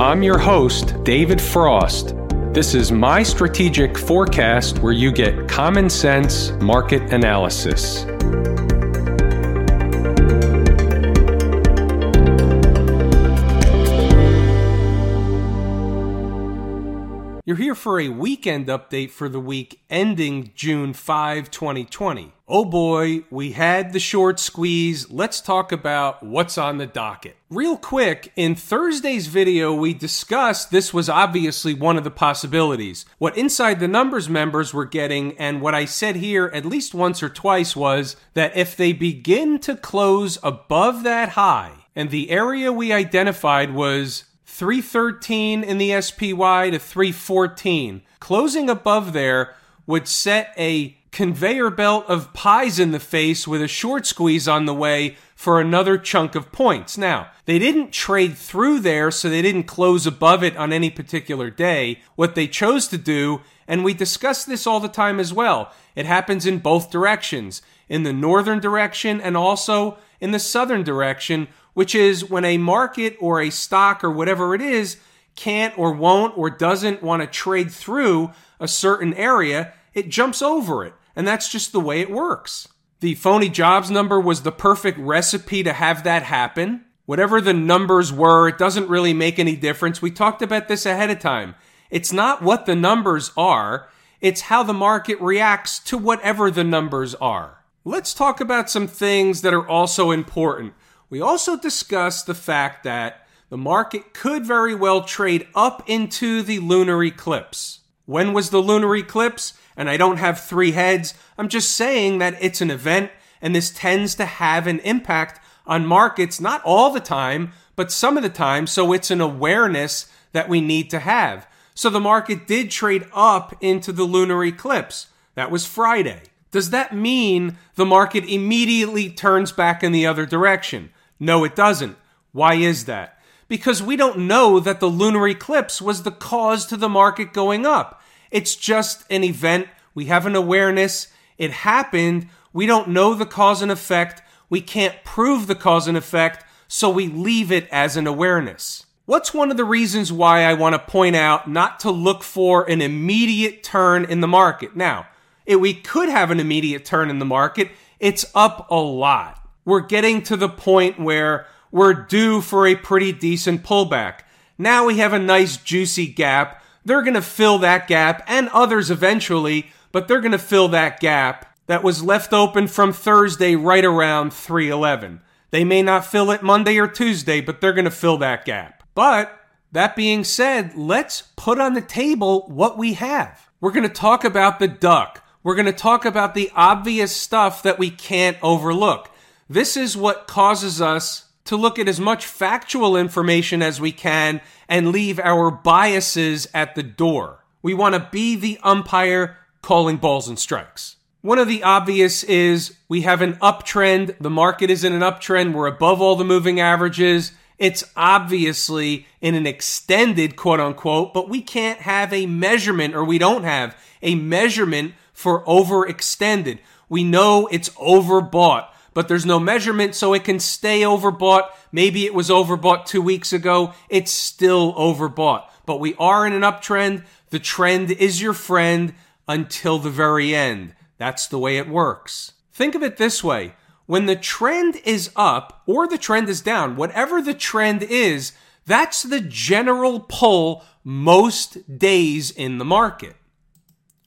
I'm your host, David Frost. This is my strategic forecast where you get common sense market analysis. You're here for a weekend update for the week ending June 5, 2020. Oh boy, we had the short squeeze. Let's talk about what's on the docket. Real quick, in Thursday's video, we discussed this was obviously one of the possibilities. What Inside the Numbers members were getting, and what I said here at least once or twice, was that if they begin to close above that high, and the area we identified was 313 in the SPY to 314. Closing above there would set a conveyor belt of pies in the face with a short squeeze on the way for another chunk of points. Now, they didn't trade through there, so they didn't close above it on any particular day. What they chose to do, and we discuss this all the time as well, it happens in both directions in the northern direction and also in the southern direction which is when a market or a stock or whatever it is can't or won't or doesn't want to trade through a certain area, it jumps over it. And that's just the way it works. The phony jobs number was the perfect recipe to have that happen. Whatever the numbers were, it doesn't really make any difference. We talked about this ahead of time. It's not what the numbers are, it's how the market reacts to whatever the numbers are. Let's talk about some things that are also important. We also discussed the fact that the market could very well trade up into the lunar eclipse. When was the lunar eclipse? And I don't have three heads. I'm just saying that it's an event and this tends to have an impact on markets, not all the time, but some of the time. So it's an awareness that we need to have. So the market did trade up into the lunar eclipse. That was Friday. Does that mean the market immediately turns back in the other direction? No, it doesn't. Why is that? Because we don't know that the lunar eclipse was the cause to the market going up. It's just an event. We have an awareness. It happened. We don't know the cause and effect. We can't prove the cause and effect, so we leave it as an awareness. What's one of the reasons why I want to point out not to look for an immediate turn in the market? Now, we could have an immediate turn in the market, it's up a lot we're getting to the point where we're due for a pretty decent pullback. Now we have a nice juicy gap. They're going to fill that gap and others eventually, but they're going to fill that gap that was left open from Thursday right around 311. They may not fill it Monday or Tuesday, but they're going to fill that gap. But that being said, let's put on the table what we have. We're going to talk about the duck. We're going to talk about the obvious stuff that we can't overlook. This is what causes us to look at as much factual information as we can and leave our biases at the door. We want to be the umpire calling balls and strikes. One of the obvious is we have an uptrend. The market is in an uptrend. We're above all the moving averages. It's obviously in an extended quote unquote, but we can't have a measurement or we don't have a measurement for overextended. We know it's overbought but there's no measurement, so it can stay overbought. Maybe it was overbought two weeks ago. It's still overbought. But we are in an uptrend. The trend is your friend until the very end. That's the way it works. Think of it this way when the trend is up or the trend is down, whatever the trend is, that's the general pull most days in the market.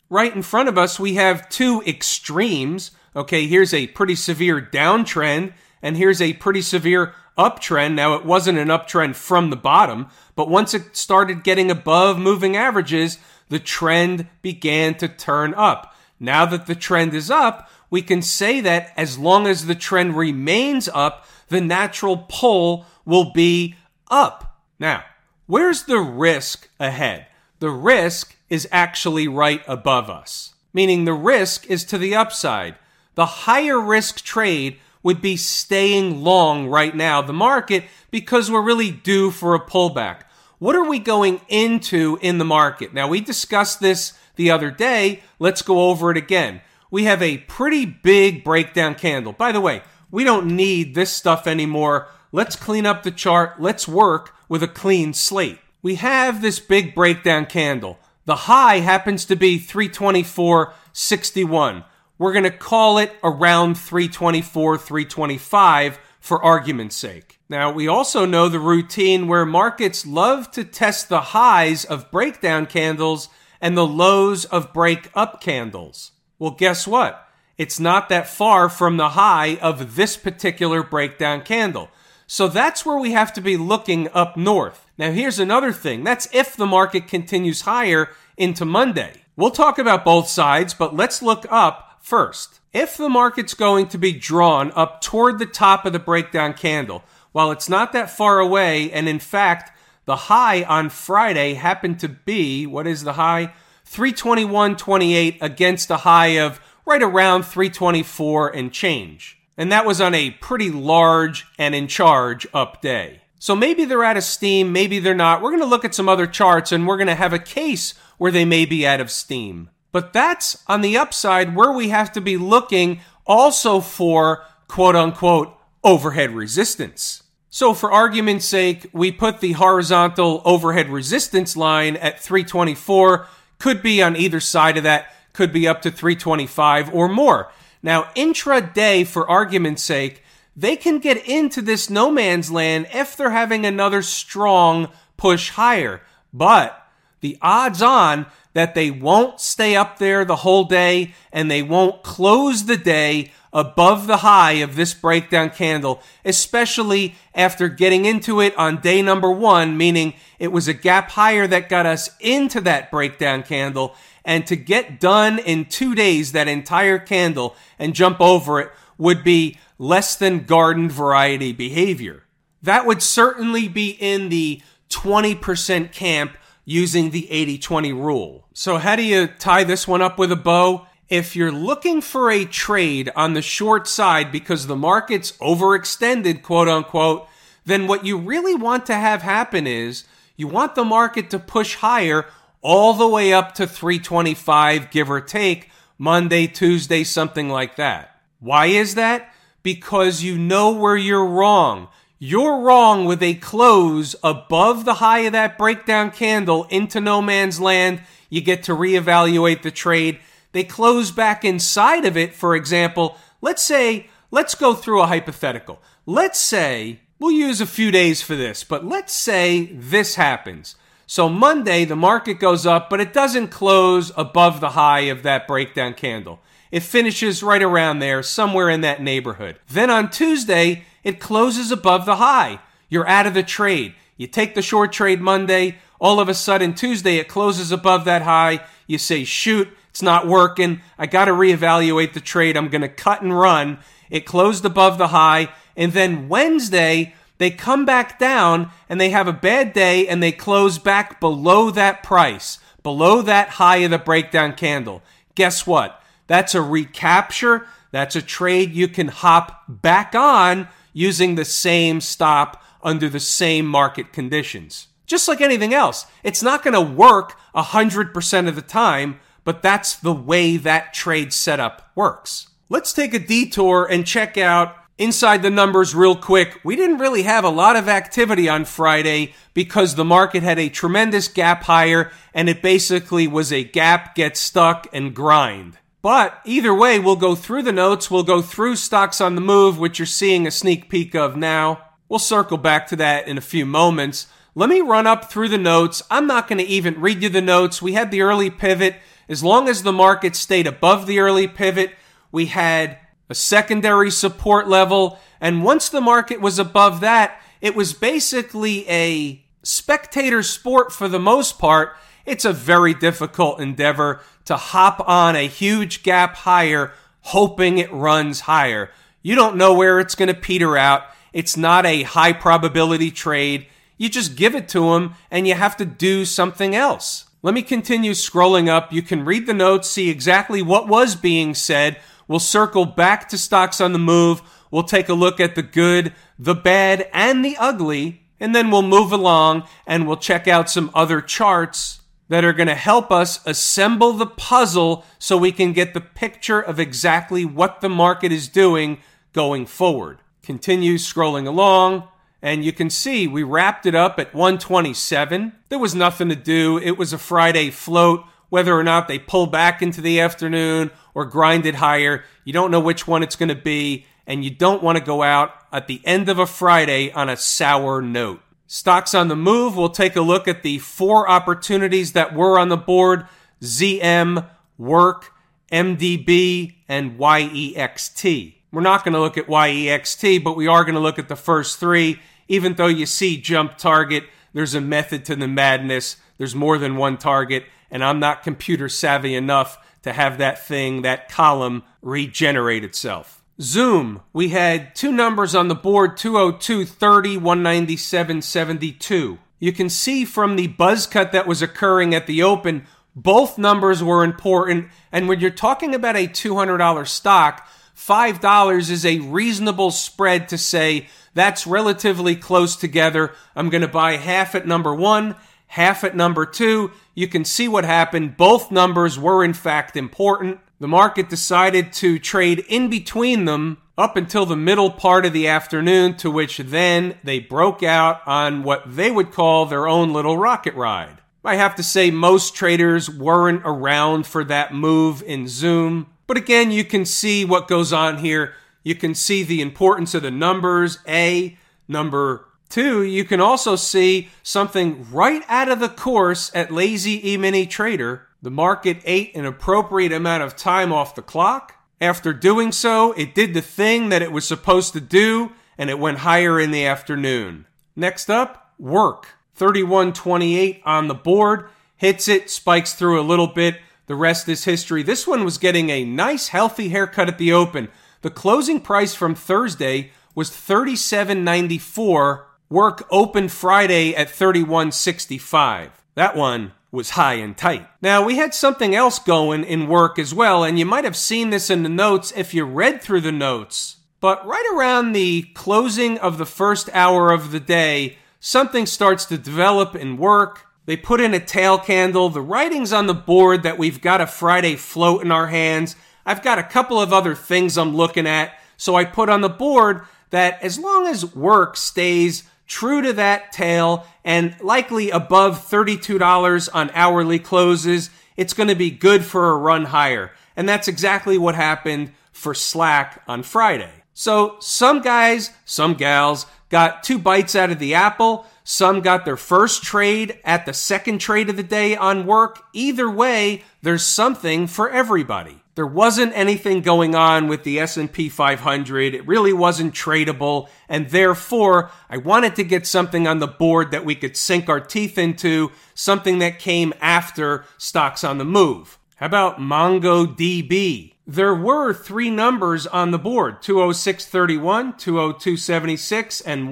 Right in front of us, we have two extremes okay, here's a pretty severe downtrend and here's a pretty severe uptrend. Now, it wasn't an uptrend from the bottom, but once it started getting above moving averages, the trend began to turn up. Now that the trend is up, we can say that as long as the trend remains up, the natural pull will be up. Now, where's the risk ahead? The risk is actually right above us, meaning the risk is to the upside. The higher risk trade would be staying long right now, the market, because we're really due for a pullback. What are we going into in the market? Now, we discussed this the other day. Let's go over it again. We have a pretty big breakdown candle. By the way, we don't need this stuff anymore. Let's clean up the chart. Let's work with a clean slate. we have this big breakdown candle. The high happens to be 324.61. We're going to call it around 324, 325 for argument's sake. Now, we also know the routine where markets love to test the highs of breakdown candles and the lows of break up candles. Well, guess what? It's not that far from the high of this particular breakdown candle. So that's where we have to be looking up north. Now, here's another thing that's if the market continues higher into Monday. We'll talk about both sides, but let's look up first. If the market's going to be drawn up toward the top of the breakdown candle, while it's not that far away, and in fact, the high on Friday happened to be, what is the high? 321.28 against a high of right around 324 and change. And that was on a pretty large and in charge up day. So maybe they're out of steam, maybe they're not. We're going to look at some other charts and we're going to have a case where they may be out of steam. But that's on the upside where we have to be looking also for quote unquote overhead resistance. So for argument's sake, we put the horizontal overhead resistance line at 324, could be on either side of that, could be up to 325 or more. Now, intraday, for argument's sake, they can get into this no man's land if they're having another strong push higher. But the odds on that they won't stay up there the whole day and they won't close the day above the high of this breakdown candle, especially after getting into it on day number one, meaning it was a gap higher that got us into that breakdown candle. And to get done in two days, that entire candle and jump over it would be less than garden variety behavior. That would certainly be in the 20% camp using the 80 20 rule. So, how do you tie this one up with a bow? If you're looking for a trade on the short side because the market's overextended, quote unquote, then what you really want to have happen is you want the market to push higher all the way up to 325, give or take, Monday, Tuesday, something like that. Why is that? Because you know where you're wrong. You're wrong with a close above the high of that breakdown candle into no man's land. You get to reevaluate the trade. They close back inside of it, for example. Let's say, let's go through a hypothetical. Let's say, we'll use a few days for this, but let's say this happens. So Monday, the market goes up, but it doesn't close above the high of that breakdown candle. It finishes right around there, somewhere in that neighborhood. Then on Tuesday, it closes above the high. You're out of the trade. You take the short trade Monday. All of a sudden, Tuesday, it closes above that high. You say, shoot, it's not working. I got to reevaluate the trade. I'm going to cut and run. It closed above the high. And then Wednesday, they come back down and they have a bad day and they close back below that price, below that high of the breakdown candle. Guess what? That's a recapture. That's a trade you can hop back on using the same stop under the same market conditions. Just like anything else, it's not going to work 100% of the time, but that's the way that trade setup works. Let's take a detour and check out inside the numbers real quick. We didn't really have a lot of activity on Friday because the market had a tremendous gap higher and it basically was a gap, get stuck, and grind. But either way, we'll go through the notes. We'll go through stocks on the move, which you're seeing a sneak peek of now. We'll circle back to that in a few moments. Let me run up through the notes. I'm not going to even read you the notes. We had the early pivot. As long as the market stayed above the early pivot, we had a secondary support level. And once the market was above that, it was basically a spectator sport for the most part. It's a very difficult endeavor to hop on a huge gap higher, hoping it runs higher. You don't know where it's going to peter out. It's not a high probability trade. You just give it to them and you have to do something else. Let me continue scrolling up. You can read the notes, see exactly what was being said. We'll circle back to stocks on the move. We'll take a look at the good, the bad, and the ugly. And then we'll move along and we'll check out some other charts that are going to help us assemble the puzzle so we can get the picture of exactly what the market is doing going forward. Continue scrolling along, And you can see we wrapped it up at 127. There was nothing to do. It was a Friday float. Whether or not they pull back into the afternoon or grind it higher, you don't know which one it's going to be. And you don't want to go out at the end of a Friday on a sour note. Stocks on the move. We'll take a look at the four opportunities that were on the board ZM, Work, MDB, and YEXT. We're not going to look at YEXT, but we are going to look at the first three. Even though you see jump target, there's a method to the madness. There's more than one target, and I'm not computer savvy enough to have that thing, that column, regenerate itself. Zoom, we had two numbers on the board 202 30, 197 72. You can see from the buzz cut that was occurring at the open, both numbers were important. And when you're talking about a $200 stock, $5 is a reasonable spread to say that's relatively close together. I'm going to buy half at number one, half at number two. You can see what happened. Both numbers were in fact important. The market decided to trade in between them up until the middle part of the afternoon, to which then they broke out on what they would call their own little rocket ride. I have to say, most traders weren't around for that move in Zoom. But again, you can see what goes on here. You can see the importance of the numbers, A. Number two, you can also see something right out of the course at Lazy E Mini Trader. The market ate an appropriate amount of time off the clock. After doing so, it did the thing that it was supposed to do, and it went higher in the afternoon. Next up, work. 3128 on the board, hits it, spikes through a little bit. The rest is history. This one was getting a nice, healthy haircut at the open. The closing price from Thursday was 37.94. Work opened Friday at 31.65. That one was high and tight. Now, we had something else going in work as well, and you might have seen this in the notes if you read through the notes. But right around the closing of the first hour of the day, something starts to develop in work. They put in a tail candle. The writing's on the board that we've got a Friday float in our hands. I've got a couple of other things I'm looking at. So I put on the board that as long as work stays true to that tail and likely above $32 on hourly closes, it's going to be good for a run higher. And that's exactly what happened for Slack on Friday. So some guys, some gals got two bites out of the apple. Some got their first trade at the second trade of the day on work. Either way, there's something for everybody. There wasn't anything going on with the S&P 500. It really wasn't tradable, and therefore, I wanted to get something on the board that we could sink our teeth into, something that came after stocks on the move. How about MongoDB? There were three numbers on the board 206.31, 202.76, and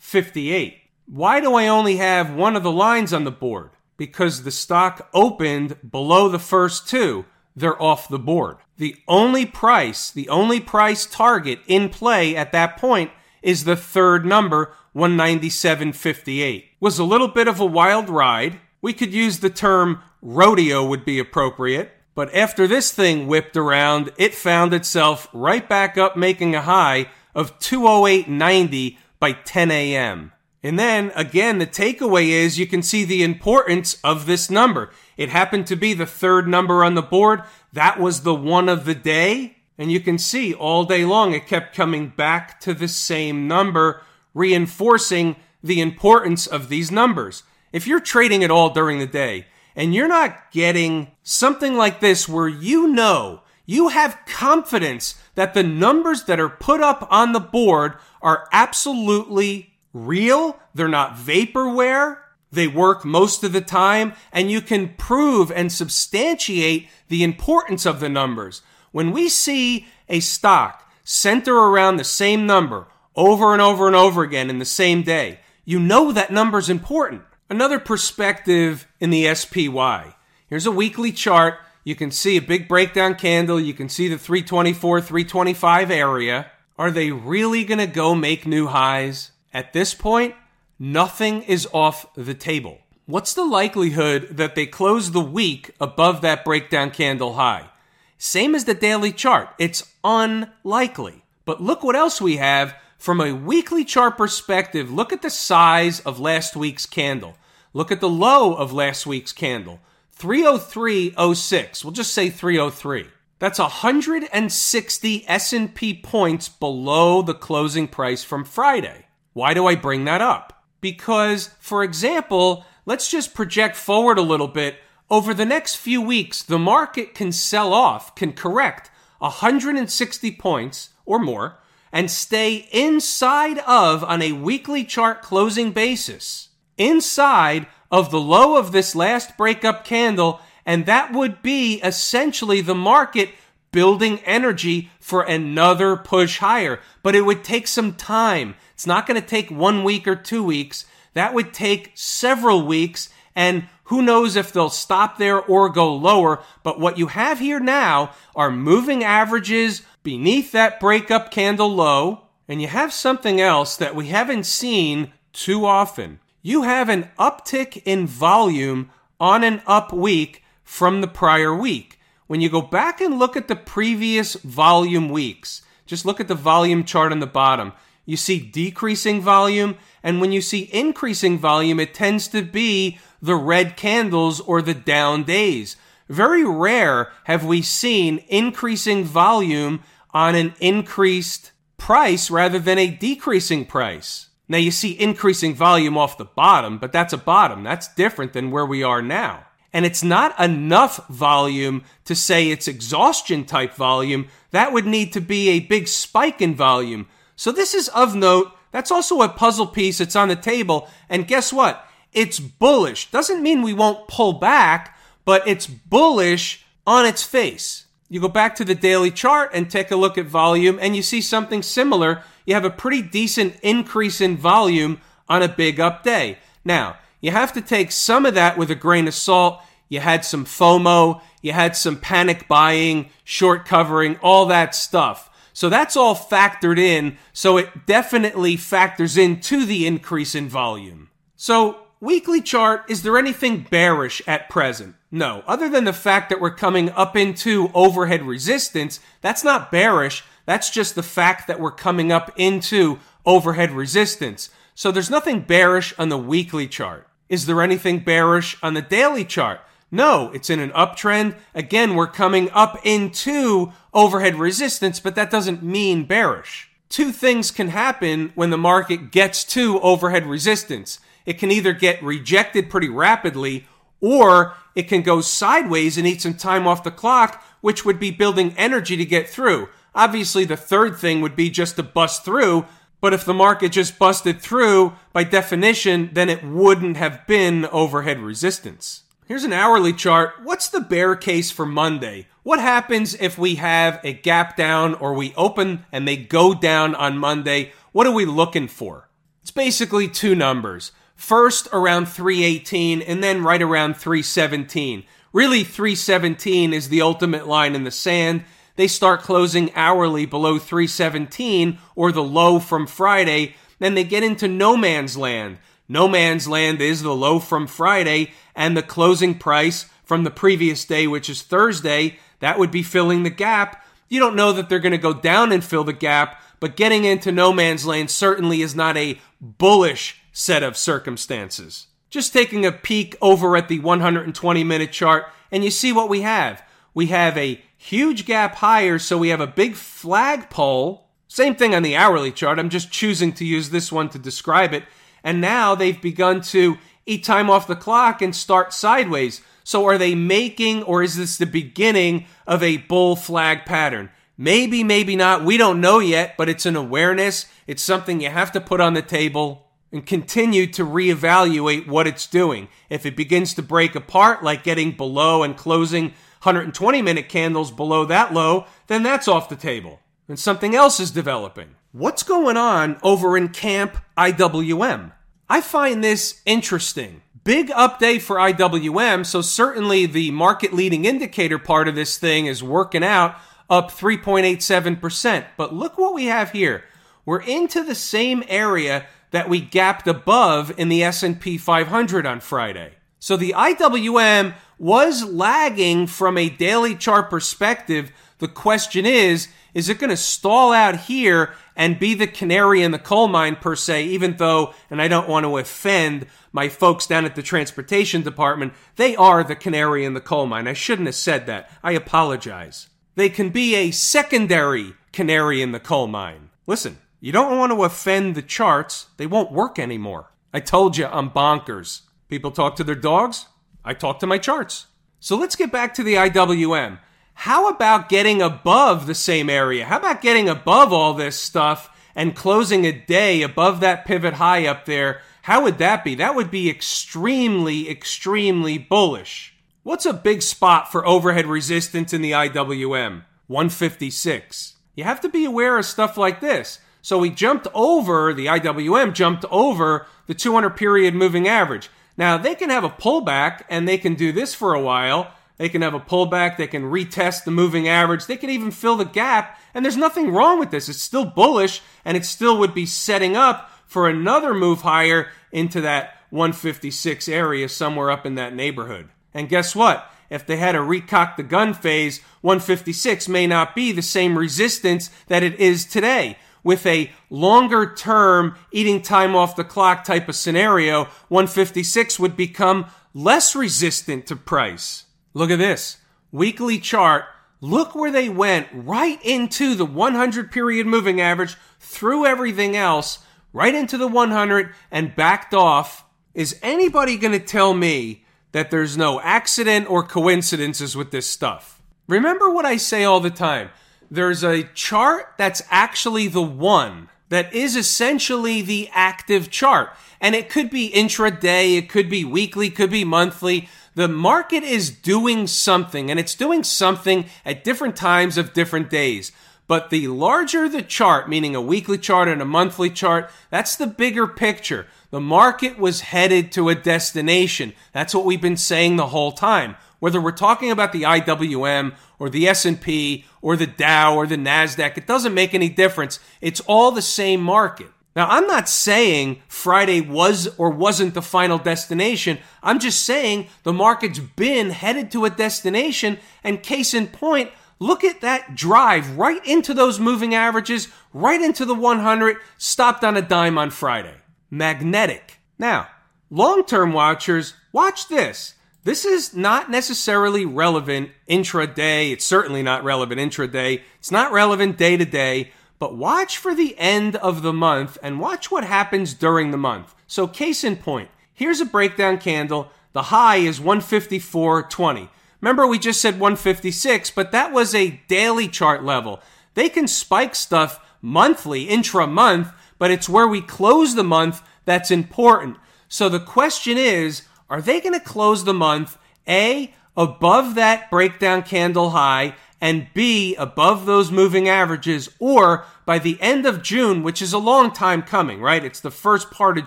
197.58. Why do I only have one of the lines on the board? Because the stock opened below the first two. They're off the board. The only price, the only price target in play at that point is the third number, 197.58. Was a little bit of a wild ride. We could use the term rodeo would be appropriate. But after this thing whipped around, it found itself right back up making a high of 208.90 by 10 a.m. And then again, the takeaway is you can see the importance of this number. It happened to be the third number on the board. That was the one of the day. And you can see all day long it kept coming back to the same number, reinforcing the importance of these numbers. If you're trading at all during the day, and you're not getting something like this where you know, you have confidence that the numbers that are put up on the board are absolutely real, they're not vaporware, they work most of the time, and you can prove and substantiate the importance of the numbers. When we see a stock center around the same number over and over and over again in the same day, you know that number's important. Another perspective in the SPY. Here's a weekly chart. You can see a big breakdown candle. You can see the 324, 325 area. Are they really going to go make new highs? At this point, nothing is off the table. What's the likelihood that they close the week above that breakdown candle high? Same as the daily chart. It's unlikely. But look what else we have From a weekly chart perspective, look at the size of last week's candle. Look at the low of last week's candle. 303.06. We'll just say 303. That's 160 S&P points below the closing price from Friday. Why do I bring that up? Because, for example, let's just project forward a little bit. Over the next few weeks, the market can sell off, can correct 160 points or more, and stay inside of, on a weekly chart closing basis, inside of the low of this last breakup candle, and that would be essentially the market building energy for another push higher. But it would take some time. It's not going to take one week or two weeks. That would take several weeks. And who knows if they'll stop there or go lower. But what you have here now are moving averages beneath that breakup candle low. And you have something else that we haven't seen too often. You have an uptick in volume on an up week from the prior week. When you go back and look at the previous volume weeks, just look at the volume chart on the bottom. You see decreasing volume, and when you see increasing volume, it tends to be the red candles or the down days. Very rare have we seen increasing volume on an increased price rather than a decreasing price. Now you see increasing volume off the bottom, but that's a bottom. That's different than where we are now. And it's not enough volume to say it's exhaustion type volume. That would need to be a big spike in volume. So this is of note. That's also a puzzle piece. It's on the table. And guess what? It's bullish. Doesn't mean we won't pull back, but it's bullish on its face. You go back to the daily chart and take a look at volume, and you see something similar. You have a pretty decent increase in volume on a big up day. Now, you have to take some of that with a grain of salt. You had some FOMO, you had some panic buying, short covering, all that stuff. So that's all factored in. So it definitely factors into the increase in volume. So weekly chart, is there anything bearish at present? No. Other than the fact that we're coming up into overhead resistance, that's not bearish. That's just the fact that we're coming up into overhead resistance. So there's nothing bearish on the weekly chart. Is there anything bearish on the daily chart? No, it's in an uptrend. Again, we're coming up into overhead resistance, but that doesn't mean bearish. Two things can happen when the market gets to overhead resistance it can either get rejected pretty rapidly or it can go sideways and eat some time off the clock, which would be building energy to get through. Obviously, the third thing would be just to bust through, but if the market just busted through, by definition, then it wouldn't have been overhead resistance. Here's an hourly chart. What's the bear case for Monday? What happens if we have a gap down or we open and they go down on Monday? What are we looking for? It's basically two numbers first around 318 and then right around 317. Really, 317 is the ultimate line in the sand. They start closing hourly below 317 or the low from Friday. Then they get into no man's land. No man's land is the low from Friday and the closing price from the previous day, which is Thursday. That would be filling the gap. You don't know that they're going to go down and fill the gap, but getting into no man's land certainly is not a bullish set of circumstances. Just taking a peek over at the 120 minute chart, and you see what we have. We have a huge gap higher, so we have a big flagpole. Same thing on the hourly chart. I'm just choosing to use this one to describe it. And now they've begun to eat time off the clock and start sideways. So are they making, or is this the beginning of a bull flag pattern? Maybe, maybe not. We don't know yet, but it's an awareness. It's something you have to put on the table and continue to reevaluate what it's doing. If it begins to break apart, like getting below and closing 120 minute candles below that low, then that's off the table. And something else is developing. What's going on over in Camp IWM? I find this interesting. Big update for IWM, so certainly the market leading indicator part of this thing is working out up 3.87%. But look what we have here. We're into the same area that we gapped above in the S&P 500 on Friday. So the IWM was lagging from a daily chart perspective The question is, is it going to stall out here and be the canary in the coal mine per se, even though, and I don't want to offend my folks down at the transportation department, they are the canary in the coal mine. I shouldn't have said that. I apologize. They can be a secondary canary in the coal mine. Listen, you don't want to offend the charts, they won't work anymore. I told you I'm bonkers. People talk to their dogs, I talk to my charts. So let's get back to the IWM. How about getting above the same area? How about getting above all this stuff and closing a day above that pivot high up there? How would that be? That would be extremely, extremely bullish. What's a big spot for overhead resistance in the IWM? 156. You have to be aware of stuff like this. So we jumped over, the IWM jumped over the 200 period moving average. Now they can have a pullback and they can do this for a while they can have a pullback. They can retest the moving average. They can even fill the gap. And there's nothing wrong with this. It's still bullish and it still would be setting up for another move higher into that 156 area somewhere up in that neighborhood. And guess what? If they had a recock the gun phase, 156 may not be the same resistance that it is today. With a longer term eating time off the clock type of scenario, 156 would become less resistant to price. Look at this weekly chart. Look where they went right into the 100 period moving average, through everything else, right into the 100 and backed off. Is anybody going to tell me that there's no accident or coincidences with this stuff? Remember what I say all the time. There's a chart that's actually the one that is essentially the active chart. And it could be intraday, it could be weekly, could be monthly the market is doing something and it's doing something at different times of different days. But the larger the chart, meaning a weekly chart and a monthly chart, that's the bigger picture. The market was headed to a destination. That's what we've been saying the whole time. Whether we're talking about the IWM or the S&P or the Dow or the Nasdaq, it doesn't make any difference. It's all the same market. Now, I'm not saying Friday was or wasn't the final destination. I'm just saying the market's been headed to a destination. And case in point, look at that drive right into those moving averages, right into the 100, stopped on a dime on Friday. Magnetic. Now, long term watchers, watch this. This is not necessarily relevant intraday. It's certainly not relevant intraday. It's not relevant day to day but watch for the end of the month and watch what happens during the month. So, case in point, here's a breakdown candle. The high is 154.20. Remember, we just said 156, but that was a daily chart level. They can spike stuff monthly, intra month, but it's where we close the month that's important. So the question is are they going to close the month A, above that breakdown candle high, and B, above those moving averages, or by the end of June, which is a long time coming, right? It's the first part of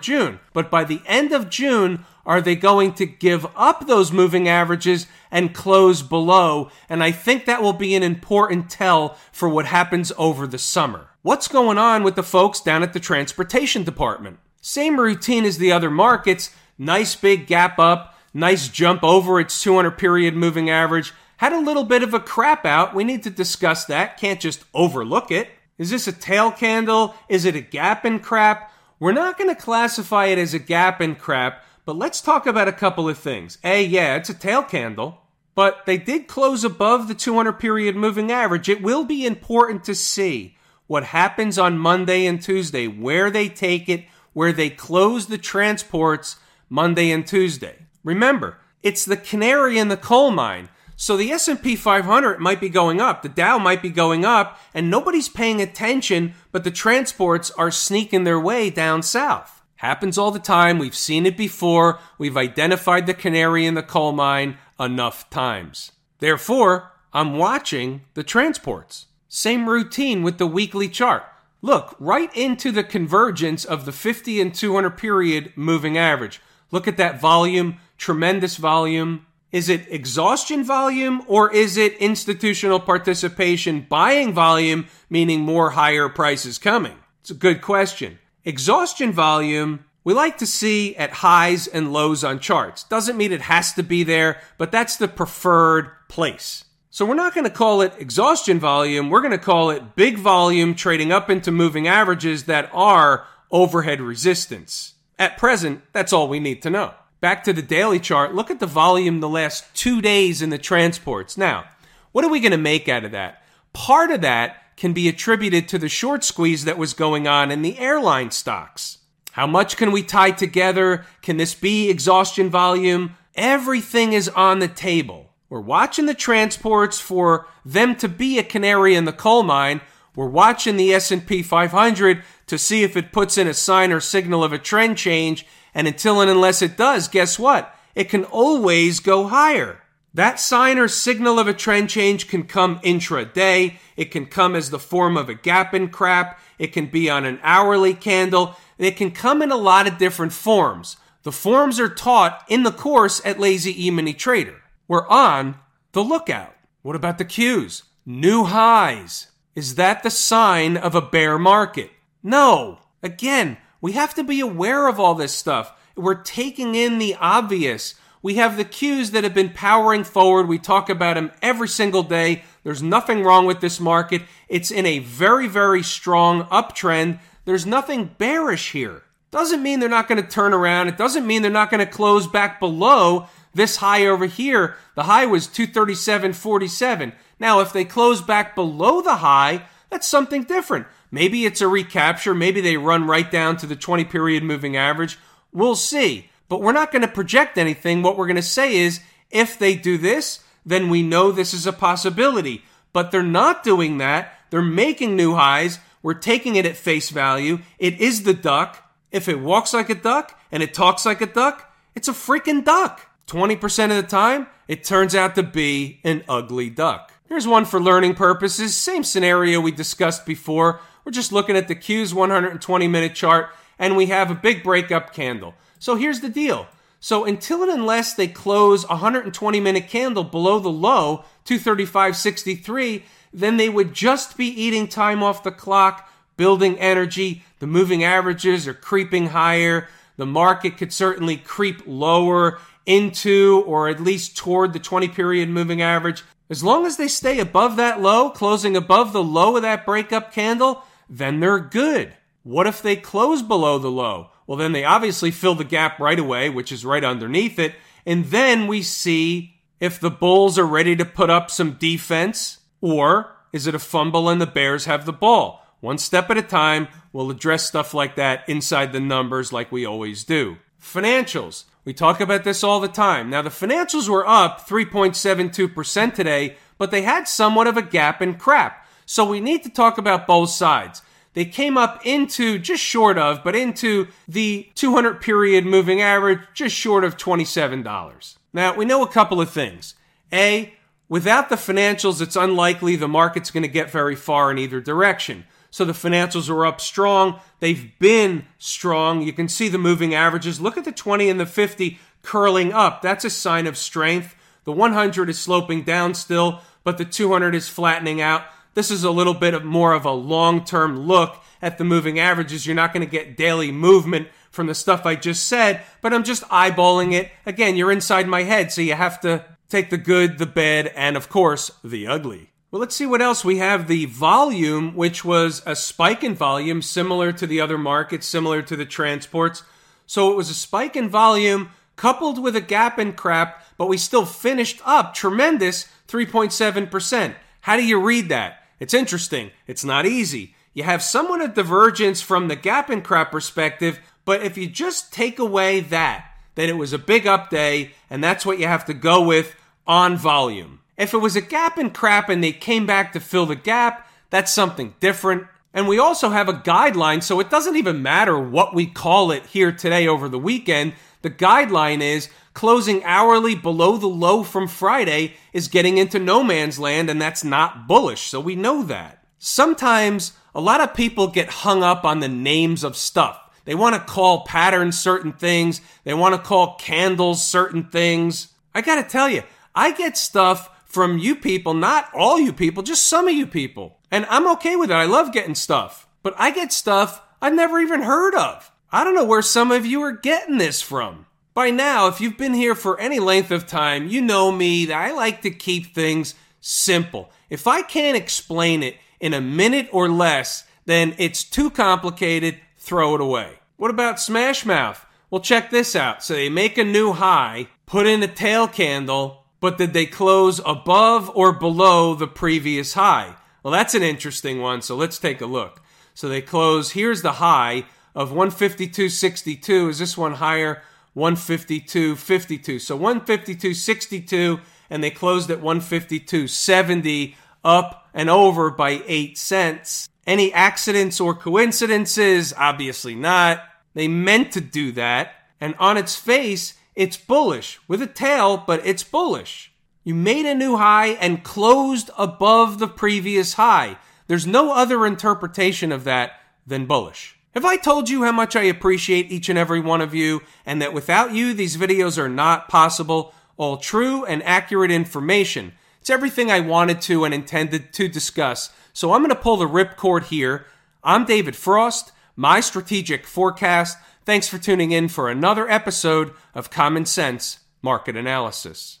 June. But by the end of June, are they going to give up those moving averages and close below? And I think that will be an important tell for what happens over the summer. What's going on with the folks down at the transportation department? Same routine as the other markets. Nice big gap up, nice jump over its 200 period moving average had a little bit of a crap out. We need to discuss that. Can't just overlook it. Is this a tail candle? Is it a gap in crap? We're not going to classify it as a gap in crap, but let's talk about a couple of things. A, yeah, it's a tail candle, but they did close above the 200 period moving average. It will be important to see what happens on Monday and Tuesday, where they take it, where they close the transports Monday and Tuesday. Remember, it's the canary in the coal mine. So the S&P 500 might be going up, the Dow might be going up, and nobody's paying attention, but the transports are sneaking their way down south. Happens all the time. We've seen it before. We've identified the canary in the coal mine enough times. Therefore, I'm watching the transports. Same routine with the weekly chart. Look right into the convergence of the 50 and 200 period moving average. Look at that volume, tremendous volume, is it exhaustion volume or is it institutional participation buying volume, meaning more higher prices coming? It's a good question. Exhaustion volume, we like to see at highs and lows on charts. Doesn't mean it has to be there, but that's the preferred place. So we're not going to call it exhaustion volume. We're going to call it big volume trading up into moving averages that are overhead resistance. At present, that's all we need to know. Back to the daily chart, look at the volume the last two days in the transports. Now, what are we going to make out of that? Part of that can be attributed to the short squeeze that was going on in the airline stocks. How much can we tie together? Can this be exhaustion volume? Everything is on the table. We're watching the transports for them to be a canary in the coal mine. We're watching the S&P 500 to see if it puts in a sign or signal of a trend change. And until and unless it does, guess what? It can always go higher. That sign or signal of a trend change can come intraday. It can come as the form of a gap and crap. It can be on an hourly candle. It can come in a lot of different forms. The forms are taught in the course at Lazy E-mini Trader. We're on the lookout. What about the Q's? New highs. Is that the sign of a bear market? No. Again, we have to be aware of all this stuff. We're taking in the obvious. We have the Q's that have been powering forward. We talk about them every single day. There's nothing wrong with this market. It's in a very, very strong uptrend. There's nothing bearish here. Doesn't mean they're not going to turn around. It doesn't mean they're not going to close back below this high over here. The high was 237.47. Now, if they close back below the high, that's something different. Maybe it's a recapture. Maybe they run right down to the 20 period moving average. We'll see. But we're not going to project anything. What we're going to say is if they do this, then we know this is a possibility. But they're not doing that. They're making new highs. We're taking it at face value. It is the duck. If it walks like a duck and it talks like a duck, it's a freaking duck. 20% of the time, it turns out to be an ugly duck. Here's one for learning purposes. Same scenario we discussed before. We're just looking at the Q's 120 minute chart and we have a big breakup candle. So here's the deal. So until and unless they close a 120 minute candle below the low, 235.63, then they would just be eating time off the clock, building energy. The moving averages are creeping higher. The market could certainly creep lower into or at least toward the 20 period moving average. As long as they stay above that low, closing above the low of that breakup candle, then they're good. What if they close below the low? Well, then they obviously fill the gap right away, which is right underneath it. And then we see if the Bulls are ready to put up some defense or is it a fumble and the Bears have the ball? One step at a time, we'll address stuff like that inside the numbers like we always do. Financials. We talk about this all the time. Now, the financials were up 3.72% today, but they had somewhat of a gap and crap. So we need to talk about both sides. They came up into just short of, but into the 200 period moving average, just short of $27. Now, we know a couple of things. A, without the financials, it's unlikely the market's going to get very far in either direction. So the financials are up strong. They've been strong. You can see the moving averages. Look at the 20 and the 50 curling up. That's a sign of strength. The 100 is sloping down still, but the 200 is flattening out. This is a little bit of more of a long term look at the moving averages. You're not going to get daily movement from the stuff I just said, but I'm just eyeballing it. Again, you're inside my head, so you have to take the good, the bad, and of course, the ugly. Well, let's see what else. We have the volume, which was a spike in volume, similar to the other markets, similar to the transports. So it was a spike in volume coupled with a gap in crap, but we still finished up tremendous 3.7%. How do you read that? It's interesting. It's not easy. You have somewhat of divergence from the gap and crap perspective, but if you just take away that, then it was a big up day, and that's what you have to go with on volume. If it was a gap and crap and they came back to fill the gap, that's something different. And we also have a guideline, so it doesn't even matter what we call it here today over the weekend. The guideline is closing hourly below the low from Friday is getting into no man's land, and that's not bullish. So we know that. Sometimes a lot of people get hung up on the names of stuff. They want to call patterns certain things, they want to call candles certain things. I got to tell you, I get stuff from you people, not all you people, just some of you people. And I'm okay with it. I love getting stuff. But I get stuff I've never even heard of. I don't know where some of you are getting this from. By now, if you've been here for any length of time, you know me that I like to keep things simple. If I can't explain it in a minute or less, then it's too complicated, throw it away. What about Smash Mouth? Well, check this out. So they make a new high, put in a tail candle, but did they close above or below the previous high? Well, that's an interesting one, so let's take a look. So they close, here's the high of 152.62. Is this one higher? 152.52. So 152.62, and they closed at 152.70, up and over by 8 cents. Any accidents or coincidences? Obviously not. They meant to do that, and on its face, it's bullish with a tail, but it's bullish. You made a new high and closed above the previous high. There's no other interpretation of that than bullish. Have I told you how much I appreciate each and every one of you, and that without you, these videos are not possible? All true and accurate information. It's everything I wanted to and intended to discuss. So I'm going to pull the ripcord here. I'm David Frost, my strategic forecast. Thanks for tuning in for another episode of Common Sense Market Analysis.